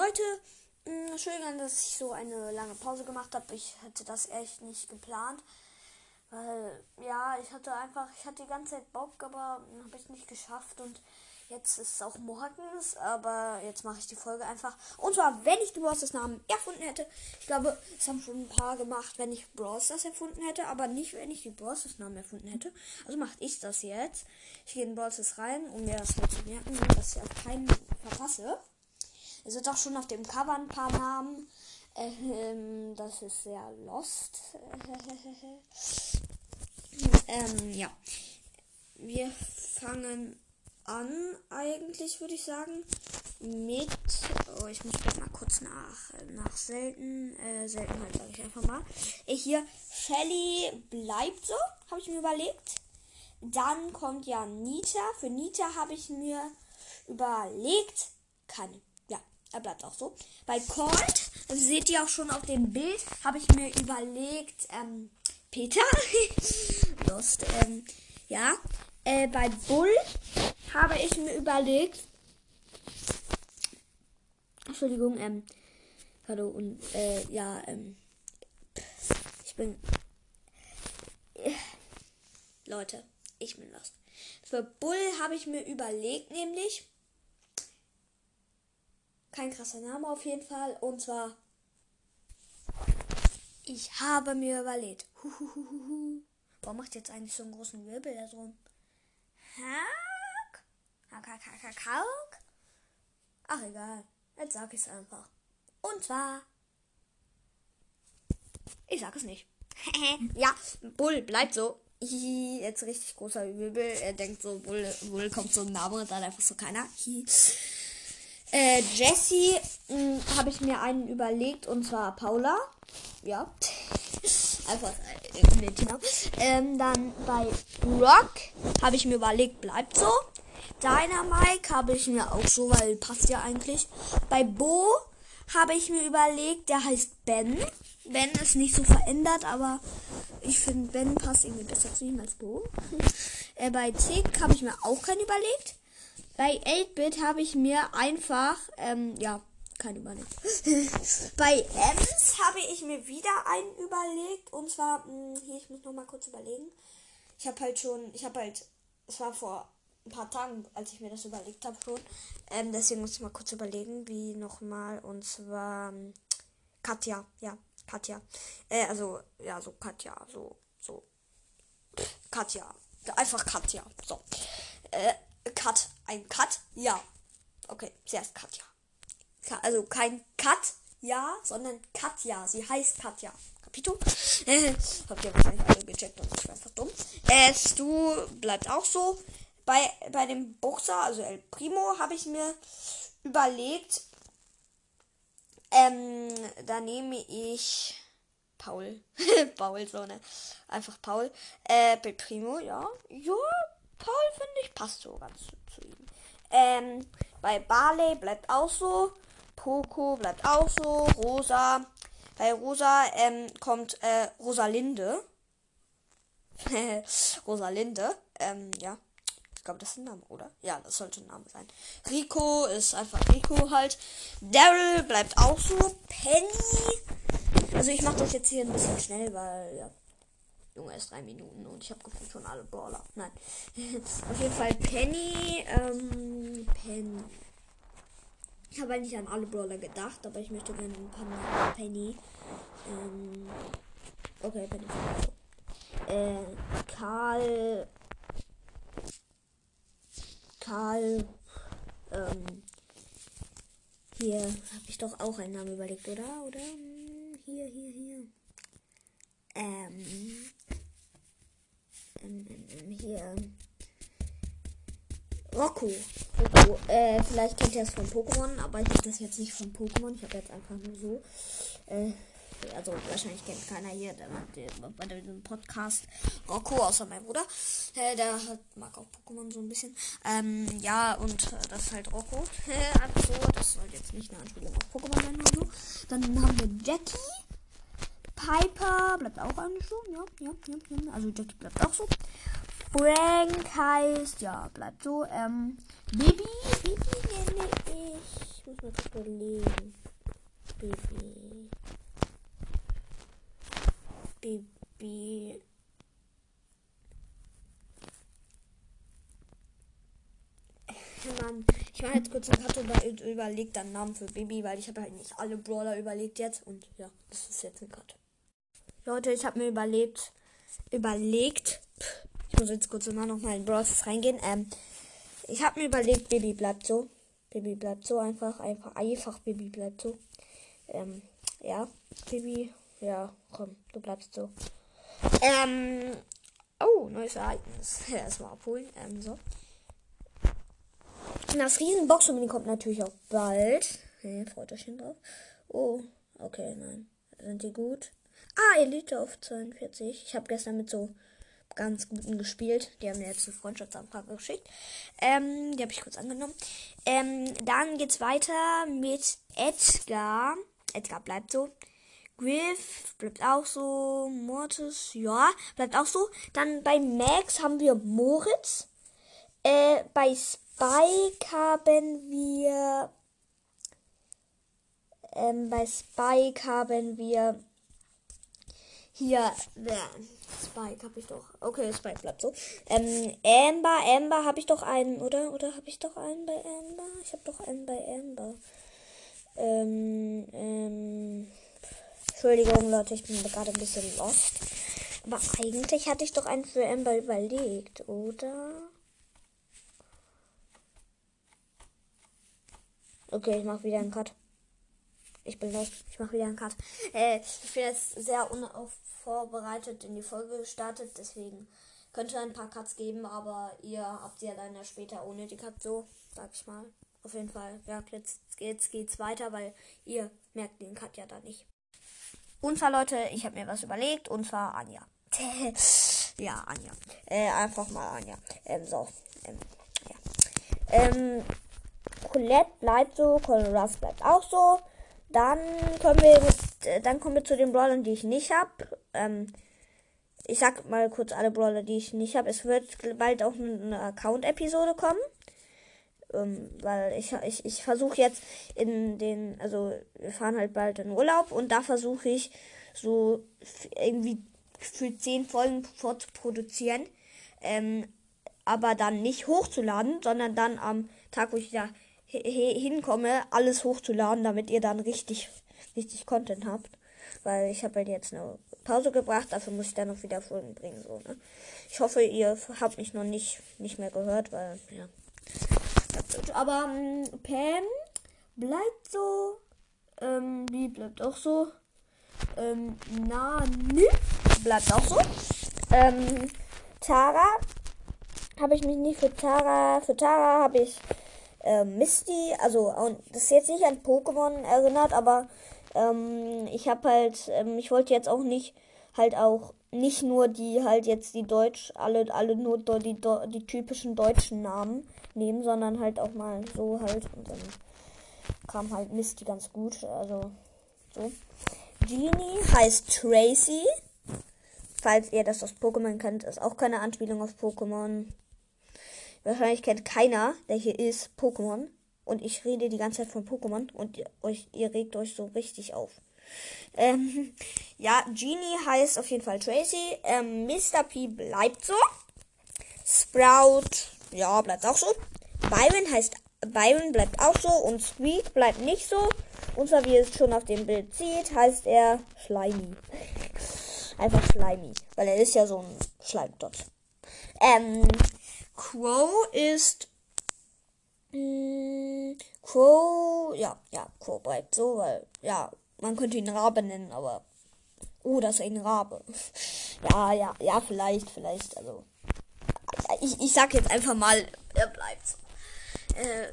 Leute, mh, Entschuldigung, dass ich so eine lange Pause gemacht habe. Ich hätte das echt nicht geplant. Weil, ja, ich hatte einfach, ich hatte die ganze Zeit Bock, aber habe ich nicht geschafft und jetzt ist es auch morgens, aber jetzt mache ich die Folge einfach. Und zwar, wenn ich die Bros. Namen erfunden hätte. Ich glaube, es haben schon ein paar gemacht, wenn ich Bros. das erfunden hätte, aber nicht, wenn ich die Bros. Namen erfunden hätte. Also mache ich das jetzt. Ich gehe in Bros. rein, um mir das halt zu merken, dass ich auf keinen verpasse. Es sind auch schon auf dem Cover ein paar Namen. Ähm, das ist sehr lost. ähm, ja. Wir fangen an, eigentlich, würde ich sagen, mit. Oh, ich muss mal kurz nach, nach selten. Äh, Seltenheit sage ich einfach mal. Ich hier, Shelly bleibt so, habe ich mir überlegt. Dann kommt ja Nita. Für Nita habe ich mir überlegt, keine er bleibt auch so. Bei Colt, seht ihr auch schon auf dem Bild, habe ich mir überlegt, ähm, Peter. Lost, ähm, ja. Äh, bei Bull habe ich mir überlegt. Entschuldigung, ähm, hallo und, äh, ja, ähm, ich bin, äh, Leute, ich bin lost. Für Bull habe ich mir überlegt, nämlich, kein krasser Name auf jeden Fall. Und zwar. Ich habe mir überlegt. Huhuhuhu. Warum macht jetzt eigentlich so einen großen Wirbel da drum? Hack? Hack, hack, hack, hack, hack? Ach, egal. Jetzt sag ich es einfach. Und zwar. Ich sag es nicht. ja, Bull bleibt so. Jetzt richtig großer Wirbel. Er denkt so, Bull, Bull kommt so ein Name und dann einfach so keiner. Äh, Jessie hm, habe ich mir einen überlegt und zwar Paula. Ja. Einfach äh, Tina. Ähm, dann bei Rock habe ich mir überlegt, bleibt so. Dynamike habe ich mir auch so, weil passt ja eigentlich. Bei Bo habe ich mir überlegt, der heißt Ben. Ben ist nicht so verändert, aber ich finde Ben passt irgendwie besser zu ihm als Bo. äh, bei Tick habe ich mir auch keinen überlegt. Bei 8-Bit habe ich mir einfach, ähm, ja, kein überlegt. Bei Ems habe ich mir wieder einen überlegt. Und zwar, mh, hm, hier, ich muss noch mal kurz überlegen. Ich habe halt schon, ich habe halt, es war vor ein paar Tagen, als ich mir das überlegt habe schon. Ähm, deswegen muss ich mal kurz überlegen, wie nochmal. Und zwar ähm, Katja, ja, Katja. Äh, also, ja, so Katja, so, so. Katja. Einfach Katja. So. Äh. Ein Cut? Ja. Okay, sie heißt Katja. Also kein Cut, ja, sondern Katja. Sie heißt Katja. Kapito? Äh, habt ihr wahrscheinlich alle gecheckt und ich war einfach dumm. Äh, Stu bleibt auch so. Bei, bei dem Boxer, also El Primo, habe ich mir überlegt, ähm, da nehme ich Paul. Paul, so, ne? Einfach Paul. Äh, Primo, ja. Ja, Paul, finde ich, passt so ganz zu ihm. Ähm, bei Barley bleibt auch so. Poco bleibt auch so. Rosa. Bei Rosa ähm, kommt äh, Rosalinde. Rosalinde. Ähm, ja. Ich glaube, das ist ein Name, oder? Ja, das sollte ein Name sein. Rico ist einfach Rico halt. Daryl bleibt auch so. Penny. Also ich mache das jetzt hier ein bisschen schnell, weil ja, Junge, erst drei Minuten und ich habe gefühlt schon alle Brawler. Nein. Auf jeden Fall Penny. Ähm, habe eigentlich an alle Brawler gedacht, aber ich möchte gerne ein paar Penny. Ähm, okay, Penny. Äh, Karl. Karl. Ähm, hier habe ich doch auch einen Namen überlegt, oder? Oder? Hier, hier, hier. Ähm, ähm, ähm, hier. Rocco. Rocco. Äh, vielleicht kennt ihr es von Pokémon, aber ich habe das jetzt nicht von Pokémon. Ich habe jetzt einfach nur so. Äh, also wahrscheinlich kennt keiner hier der, der, bei dem Podcast Rocco, außer mein Bruder. Äh, der hat, mag auch Pokémon so ein bisschen. Ähm, ja, und äh, das ist halt Rocco. einfach so, das soll jetzt nicht eine Anspielung auf Pokémon sein oder so. Dann haben wir Jackie. Piper bleibt auch eigentlich so. Ja, ja, ja, ja. Also Jackie bleibt auch so. Frank heißt, ja, bleibt so. Ähm, Baby, Baby nenne ich. Muss mal kurz überlegen. Baby. Baby. Mann, ich mache jetzt kurz einen Cut und überlegt dann Namen für Baby, weil ich habe halt nicht alle Brawler überlegt jetzt und ja, das ist jetzt ein Cut. Leute, ich habe mir überlegt, überlegt, ich muss jetzt kurz mal in Brawl reingehen. Ähm, ich habe mir überlegt, Baby bleibt so, Baby bleibt so einfach, einfach, einfach Baby bleibt so. Ähm, ja, Baby, ja, komm, du bleibst so. Ähm, oh, neues Ereignis. Erstmal abholen. Ähm, so. Das Riesenbox-Mini kommt natürlich auch bald. Hey, freut euch schon drauf. Oh, okay, nein. Sind die gut? Ah, Elite auf 42. Ich habe gestern mit so ganz guten gespielt. Die haben mir jetzt eine Freundschaftsanfrage geschickt. Ähm, die habe ich kurz angenommen. Ähm, dann geht's weiter mit Edgar. Edgar bleibt so. Griff bleibt auch so. Mortis, ja, bleibt auch so. Dann bei Max haben wir Moritz. Äh, bei Spike haben wir. Ähm, bei Spike haben wir. Hier, wer? Spike habe ich doch. Okay, Spike bleibt so. Ähm, Amber, Amber habe ich doch einen, oder? Oder habe ich doch einen bei Amber? Ich habe doch einen bei Amber. Ähm, ähm. Entschuldigung, Leute, ich bin gerade ein bisschen lost. Aber eigentlich hatte ich doch einen für Amber überlegt, oder? Okay, ich mache wieder einen Cut. Ich bin los. Ich mache wieder einen Cut. Äh, ich bin jetzt sehr unvorbereitet in die Folge gestartet, deswegen könnte ein paar Cuts geben, aber ihr habt sie ja dann ja später ohne die Cut so, sag ich mal. Auf jeden Fall. Ja, jetzt, jetzt geht's weiter, weil ihr merkt den Cut ja da nicht. Und zwar, Leute, ich habe mir was überlegt, und zwar Anja. ja, Anja. Äh, einfach mal Anja. Ähm, so. Ähm, ja. Ähm, Colette bleibt so, Colin Ruff bleibt auch so. Dann kommen wir mit, äh, dann kommen wir zu den Brawlern, die ich nicht habe. Ähm, ich sag mal kurz alle Brawler, die ich nicht habe. Es wird bald auch eine Account-Episode kommen. Ähm, weil ich, ich, ich versuche jetzt in den, also wir fahren halt bald in Urlaub und da versuche ich so irgendwie für zehn Folgen vorzuproduzieren. Ähm, aber dann nicht hochzuladen, sondern dann am Tag, wo ich da hinkomme, alles hochzuladen, damit ihr dann richtig, richtig Content habt. Weil ich habe halt jetzt eine Pause gebracht, dafür muss ich dann noch wieder Folgen bringen. So, ne? Ich hoffe, ihr habt mich noch nicht, nicht mehr gehört, weil, ja. Aber ähm, Pam bleibt so. Ähm, die bleibt auch so. Ähm, Nani bleibt auch so. Ähm, Tara habe ich mich nicht für Tara. Für Tara habe ich ähm, Misty, also das ist jetzt nicht an Pokémon erinnert, aber ähm, ich habe halt, ähm, ich wollte jetzt auch nicht halt auch nicht nur die halt jetzt die Deutsch, alle, alle nur die, die, die typischen deutschen Namen nehmen, sondern halt auch mal so halt und dann kam halt Misty ganz gut, also so. Genie heißt Tracy. Falls ihr das aus Pokémon kennt, ist auch keine Anspielung auf Pokémon. Wahrscheinlich kennt keiner, der hier ist, Pokémon. Und ich rede die ganze Zeit von Pokémon und ihr, euch, ihr regt euch so richtig auf. Ähm, ja, Genie heißt auf jeden Fall Tracy. Ähm, Mr. P bleibt so. Sprout, ja, bleibt auch so. Byron heißt, Byron bleibt auch so. Und Squeak bleibt nicht so. Und zwar, wie es schon auf dem Bild sieht, heißt er Slimy. Einfach Slimy. Weil er ist ja so ein Schleimdot. Ähm, Crow ist. Mh, mm, Crow, ja, ja, Crow bleibt so, weil, ja, man könnte ihn Rabe nennen, aber. Oh, das ist ein Rabe. Ja, ja, ja, vielleicht, vielleicht, also. Ich, ich sag jetzt einfach mal, er bleibt so. Äh,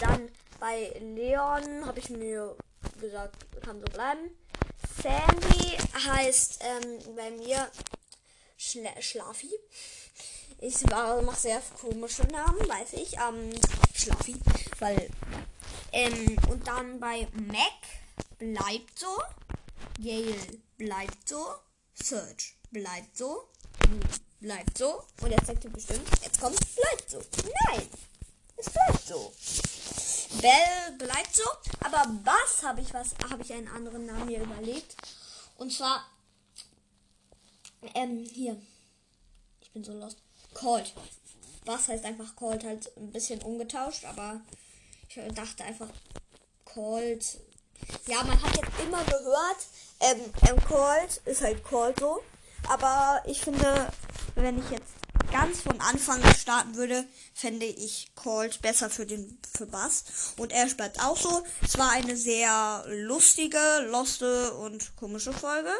dann bei Leon habe ich mir gesagt, kann so bleiben. Sandy heißt ähm, bei mir Schla Schlafi. Ich mache sehr komische Namen, weiß ich. Ähm, Schlaffi. Weil. Ähm, und dann bei Mac bleibt so. Gale bleibt so. Search bleibt so. Bleibt so. Und jetzt sagt ihr bestimmt, jetzt kommt, bleibt so. Nein! Es bleibt so. Bell bleibt so, aber was habe ich was habe ich einen anderen Namen mir überlegt und zwar ähm hier ich bin so lost Cold. Was heißt einfach Cold halt ein bisschen umgetauscht, aber ich dachte einfach Cold. Ja, man hat jetzt immer gehört, ähm, ähm Cold ist halt Cold so, aber ich finde, wenn ich jetzt ganz von Anfang starten würde, fände ich Cold besser für den für Bass. Und er bleibt auch so. Es war eine sehr lustige, loste und komische Folge.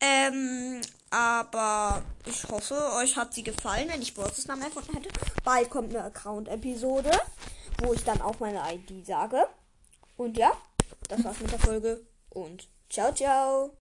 Ähm, aber ich hoffe, euch hat sie gefallen, wenn ich Bosses Namen erfunden hätte. Bald kommt eine Account-Episode, wo ich dann auch meine ID sage. Und ja, das war's mit der Folge. Und ciao, ciao.